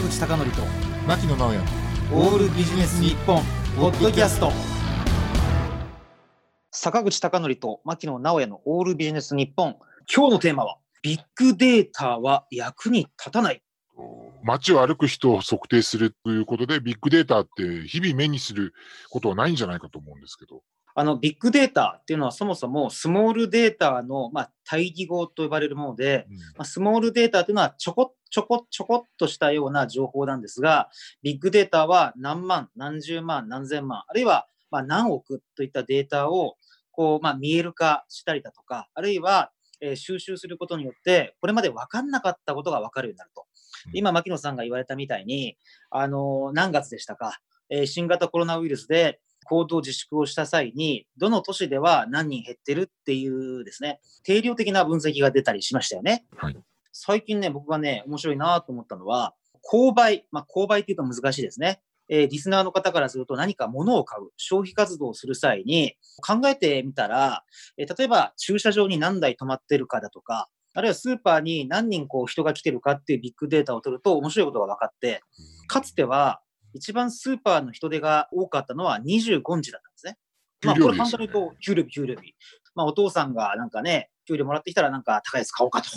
坂口孝則と牧野直哉。オールビジネス日本ポッドキャスト。坂口孝則と牧野直哉のオールビジネス日本。今日のテーマはビッグデータは役に立たない。街を歩く人を測定するということで、ビッグデータって日々目にすることはないんじゃないかと思うんですけど。あのビッグデータっていうのはそもそもスモールデータの、まあ、対義語と呼ばれるもので、うん。まあ、スモールデータというのはちょこちょこちょこっとしたような情報なんですが、ビッグデータは何万、何十万、何千万、あるいはまあ何億といったデータをこう、まあ、見える化したりだとか、あるいは、えー収集することによって、これまで分かんなかったことが分かるようになると。うん。今、牧野さんが言われたみたいに、あのー何月でしたか、えー新型コロナウイルスで行動自粛をした際に、どの都市では何人減ってるっていうですね、定量的な分析が出たりしましたよね。はい最近ね、僕がね、面白いなと思ったのは、購買、まあ、購買っていうと難しいですね。えーリスナーの方からすると何か物を買う、消費活動をする際に考えてみたら、えー例えば駐車場に何台止まってるかだとか、あるいはスーパーに何人こう人が来てるかっていうビッグデータを取ると面白いことが分かって、かつては一番スーパーの人手が多かったのは25日だったんですね。まあ、これ簡単に言うと、給料日、給料日。まあ、お父さんがなんかね、給料もらってきたらなんか高いやつ買おうかと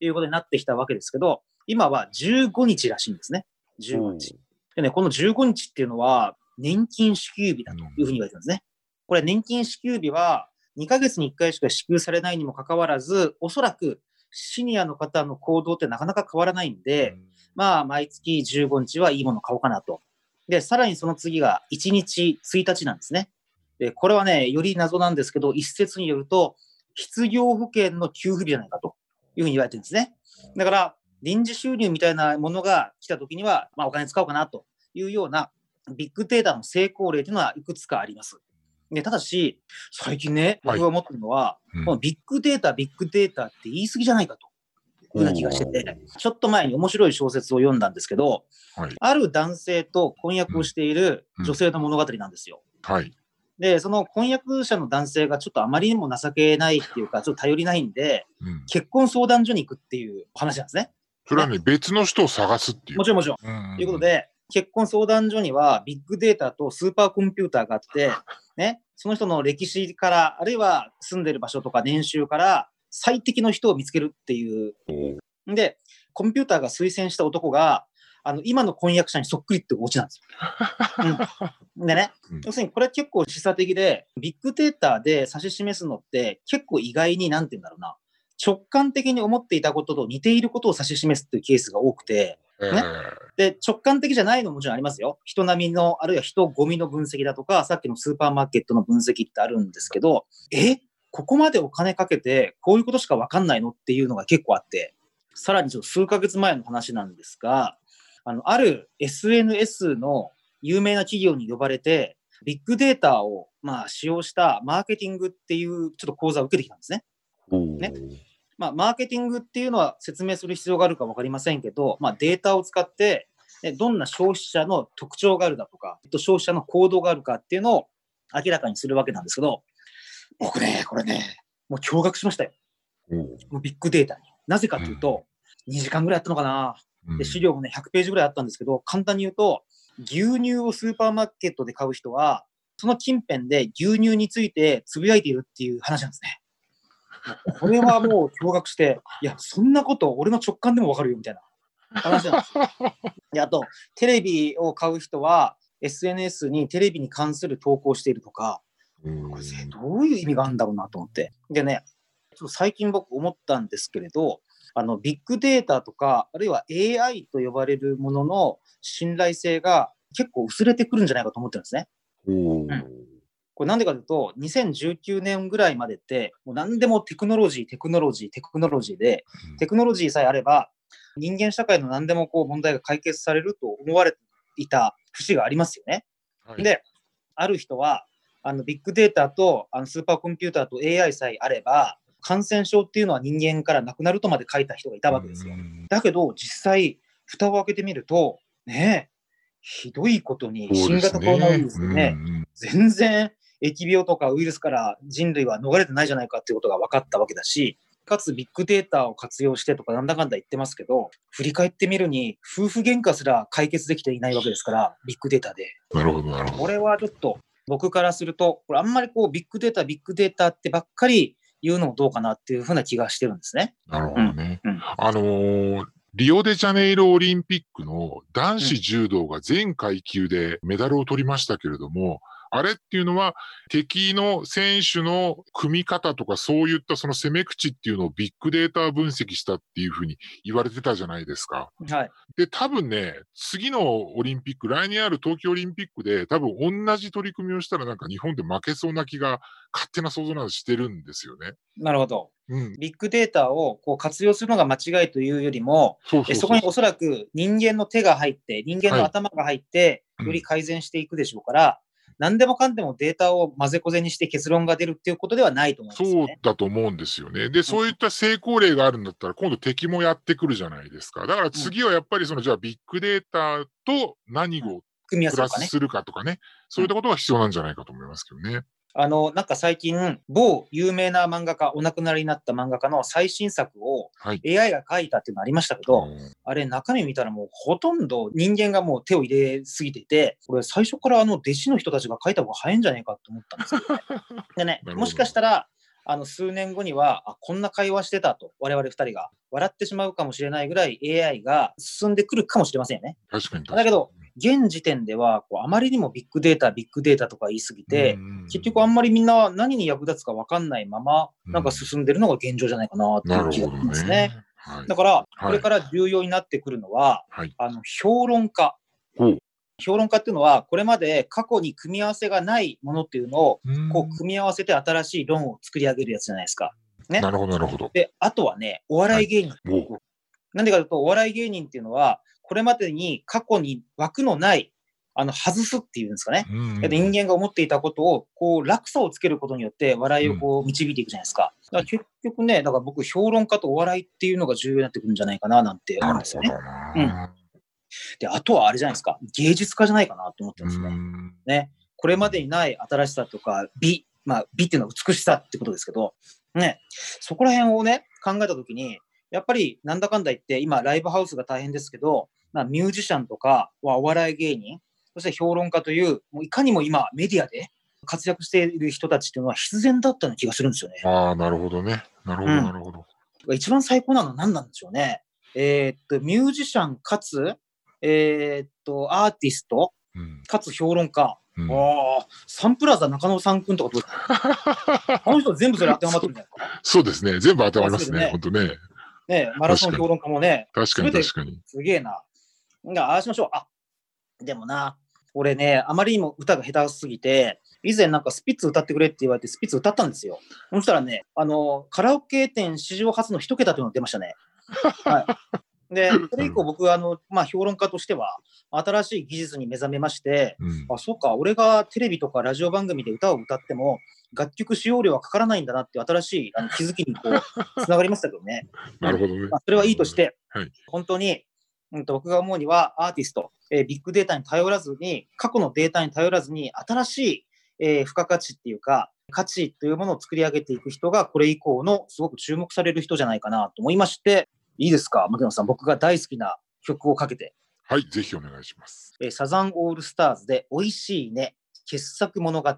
いうことになってきたわけですけど、今は15日らしいんですね。15日。でね、この15日っていうのは、年金支給日だというふうに言われてるんですね。これ、年金支給日は、2ヶ月に1回しか支給されないにもかかわらず、おそらくシニアの方の行動ってなかなか変わらないんで、まあ、毎月15日はいいもの買おうかなと。で、さらにその次が1日1日なんですね。で、これはね、より謎なんですけど、一説によると、失業保険の給付日じゃないかというふうに言われてるんですね。だから、臨時収入みたいなものが来た時には、まあ、お金使おうかなというようなビッグデータの成功例というのはいくつかあります。でただし、最近ね、はい僕が思ってるのは、うんこのビッグデータ、ビッグデータって言い過ぎじゃないかというふうな気がしてて、ちょっと前に面白い小説を読んだんですけど、はいある男性と婚約をしている女性の物語なんですよ。はい。で、その婚約者の男性がちょっとあまりにも情けないっていうか、ちょっと頼りないんで、うん。結婚相談所に行くっていう話なんですね。それはね、別の人を探すっていう。もちろんもちろん。うんということで、結婚相談所にはビッグデータとスーパーコンピューターがあって、ね、その人の歴史から、あるいは住んでる場所とか年収から最適の人を見つけるっていう。で、コンピューターが推薦した男が、あの今の婚約者にそっくりってオチなんですよ。うんでね、うん要するにこれ結構示唆的で、ビッグデータで指し示すのって結構意外になんて言うんだろうな、直感的に思っていたことと似ていることを指し示すっていうケースが多くて、えーね。で、直感的じゃないのももちろんありますよ。人並みの、あるいは人ゴミの分析だとか、さっきのスーパーマーケットの分析ってあるんですけど、え？ここまでお金かけて、こういうことしかわかんないのっていうのが結構あって、さらにちょっと数ヶ月前の話なんですが、あの、ある SNS の有名な企業に呼ばれて、ビッグデータをまあ使用したマーケティングっていうちょっと講座を受けてきたんですね。ねまあ、マーケティングっていうのは説明する必要があるか分かりませんけど、まあ、データを使って、ねどんな消費者の特徴があるだとか、えっと消費者の行動があるかっていうのを明らかにするわけなんですけど、僕ね、これね、もう驚愕しましたよ。もうビッグデータに。なぜかというと、2時間ぐらいあったのかな。うんで、資料もね、100ページぐらいあったんですけど、簡単に言うと、牛乳をスーパーマーケットで買う人は、その近辺で牛乳についてつぶやいているっていう話なんですね。これはもう驚愕して、いや、そんなこと俺の直感でもわかるよみたいな話なんですよ。で、あと、テレビを買う人は、SNS にテレビに関する投稿をしているとか、うんこれどういう意味があるんだろうなと思って。でね、ちょっと最近僕思ったんですけれど、あのビッグデータとか、あるいは AI と呼ばれるものの信頼性が結構薄れてくるんじゃないかと思ってるんですね。これなんでかというと、2019年ぐらいまでって、もう何でもテクノロジー、テクノロジー、テクノロジーで、テクノロジーさえあれば、人間社会の何でもこう問題が解決されると思われていた節がありますよね。はい。で、ある人は、あのビッグデータとあのスーパーコンピューターと AI さえあれば、感染症っていうのは人間からなくなるとまで書いた人がいたわけですよ。う。ん。だけど、実際、蓋を開けてみると、ねえ、ひどいことに新型コロナウイルスでね、全然疫病とかウイルスから人類は逃れてないじゃないかっていうことが分かったわけだし、かつビッグデータを活用してとかなんだかんだ言ってますけど、振り返ってみるに、夫婦喧嘩すら解決できていないわけですから、ビッグデータで。なるほど、なるほど。これはちょっと僕からすると、これあんまりこうビッグデータ、ビッグデータってばっかり言うのもどうかなっていうふうな気がしてるんですね。なるほどね。うんあのーリオデジャネイロオリンピックの男子柔道が全階級でメダルを取りましたけれども、あれっていうのは敵の選手の組み方とかそういったその攻め口っていうのをビッグデータ分析したっていうふうに言われてたじゃないですか。はい。で、多分ね、次のオリンピック、来年ある東京オリンピックで多分同じ取り組みをしたらなんか日本で負けそうな気が勝手な想像なんかしてるんですよね。なるほど。うん。ビッグデータをこう活用するのが間違いというよりも、そこにおそらく人間の手が入って、人間の頭が入って、はいより改善していくでしょうから、何でもかんでもデータを混ぜこぜにして結論が出るっていうことではないと思いますそう。だと思うんですよね。で、そういった成功例があるんだったら、今度敵もやってくるじゃないですか。だから次はやっぱりその、じゃあビッグデータと何を。プラスするかとかね、そういったことが必要なんじゃないかと思いますけどね。あの、なんか最近、某有名な漫画家、お亡くなりになった漫画家の最新作をはい。AI が書いたっていうのありましたけど、うんあれ中身見たらもうほとんど人間がもう手を入れすぎていて、これ最初からあの弟子の人たちが書いた方が早いんじゃないかと思ったんですよ、ね。でねもしかしたら、あの数年後には、あ、こんな会話してたと、我々二人が笑ってしまうかもしれないぐらい AI が進んでくるかもしれませんよね。確かに確かに。だけど、現時点ではこうあまりにもビッグデータ、ビッグデータとか言い過ぎて、うん結局あんまりみんな何に役立つか分かんないまま、うんなんか進んでるのが現状じゃないかなっていう気がしますね。だ。から、はいこれから重要になってくるのは、はい。あの評論家。評論家っていうのは、これまで過去に組み合わせがないものっていうのを、こう組み合わせて新しい論を作り上げるやつじゃないですか。ねなるほど、なるほど。で、あとはね、お笑い芸人。おなんでかというと、お笑い芸人っていうのは、これまでに過去に枠のない、あの、外すっていうんですかね。うんで人間が思っていたことを、こう、落差をつけることによって、笑いをこう、導いていくじゃないですか。だから結局ね、だから僕、評論家とお笑いっていうのが重要になってくるんじゃないかな、なんて思うんですよね。どな。で、あとはあれじゃないですか。芸術家じゃないかなと思ってうますね。ん。ね。これまでにない新しさとか、美。まあ、美っていうのは美しさってことですけど、ね。そこら辺をね、考えたときに、やっぱりなんだかんだ言って、今、ライブハウスが大変ですけど、まあ、ミュージシャンとかはお笑い芸人、そして評論家という、もういかにも今、メディアで活躍している人たちっていうのは必然だったような気がするんですよね。ああ、なるほどね。なるほど、うんなるほど。一番最高なのは何なんでしょうね。えーっと、ミュージシャンかつ、えーっと、アーティストうんかつ評論家。うんああ、サンプラザ中野さんくんとかどう あの人全部それ当てはまってるんじゃないですか。そうですね。全部当てはまりますね。本当ね。ねマラソン評論家もね、確かに確かに。すげえな。じゃあ、ああしましょう。あ、でもな、俺ね、あまりにも歌が下手すぎて、以前なんかスピッツ歌ってくれって言われてスピッツ歌ったんですよ。そしたらね、あの、カラオケ店史上初の一桁というのが出ましたね。はい。で、それ以降僕は、あの、まあ、評論家としては、新しい技術に目覚めまして、うんあ、そうか、俺がテレビとかラジオ番組で歌を歌っても、楽曲使用料はかからないんだなって新しいあの気づきにこう、つながりましたけどね。なるほどねまあ、。それはいいとして、はい本当に、うん、と僕が思うには、アーティスト、えービッグデータに頼らずに、過去のデータに頼らずに、新しい、えー付加価値っていうか、価値というものを作り上げていく人が、これ以降のすごく注目される人じゃないかなと思いまして、いいですか、牧野さん、僕が大好きな曲をかけて、はい、ぜひお願いします。えーサザンオールスターズで、美味しいね、傑作物語。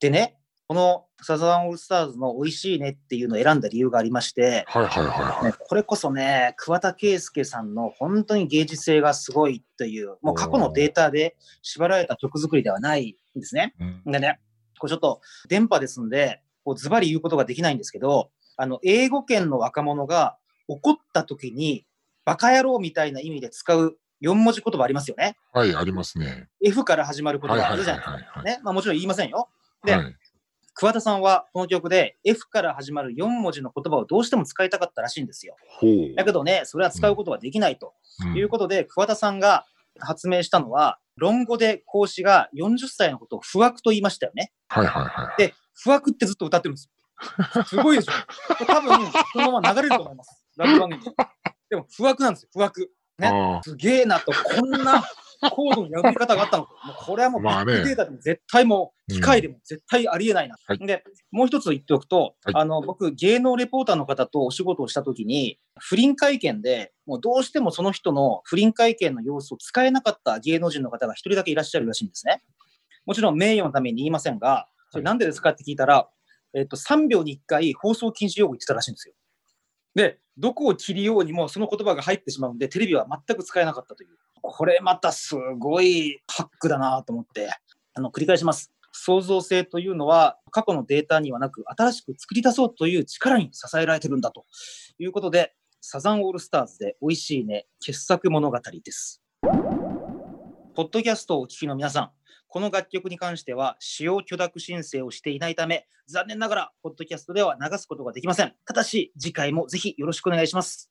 でね、このサザンオールスターズの美味しいねっていうのを選んだ理由がありまして、はいはいはいはい。ね、これこそね、桑田佳祐さんの本当に芸術性がすごいという、もう過去のデータで縛られた曲作りではないんですね。うんでね、これちょっと電波ですんで、こうズバリ言うことができないんですけど、あの、英語圏の若者が怒った時に、バカ野郎みたいな意味で使う4文字言葉ありますよね。はい、ありますね。F から始まる言葉あるじゃないですか。はい。ね。まあもちろん言いませんよ。ではい桑田さんはこの曲で F から始まる4文字の言葉をどうしても使いたかったらしいんですよ。だけどね、それは使うことはできないとうんいうことで、桑田さんが発明したのは、論語で孔子が40歳のことを不惑と言いましたよね。はいはいはい。で、不惑ってずっと歌ってるんですよ。すごいでしょ。多分、そのまま流れると思います。ラジオ番組で。でも、不惑なんですよ、不惑。ねあすげえなと、こんな、コードの破り方があったのか。もうこれはもうビッグデータでも絶対もう、機械でも絶対ありえないな。はいで、もう一つ言っておくと、はいあの、僕、芸能レポーターの方とお仕事をしたときに、不倫会見で、もうどうしてもその人の不倫会見の様子を使えなかった芸能人の方が一人だけいらっしゃるらしいんですね。もちろん名誉のために言いませんが、それなんでですかって聞いたら、えっと、3秒に1回放送禁止用語言ってたらしいんですよ。で、どこを切りようにもその言葉が入ってしまうんで、テレビは全く使えなかったという。これまたすごいハックだなと思って、あの、繰り返します。創造性というのは過去のデータにはなく新しく作り出そうという力に支えられてるんだということで、サザンオールスターズで美味しいね傑作物語です。ポッドキャストをお聞きの皆さん、この楽曲に関しては使用許諾申請をしていないため、残念ながら、ポッドキャストでは流すことができません。ただし、次回もぜひよろしくお願いします。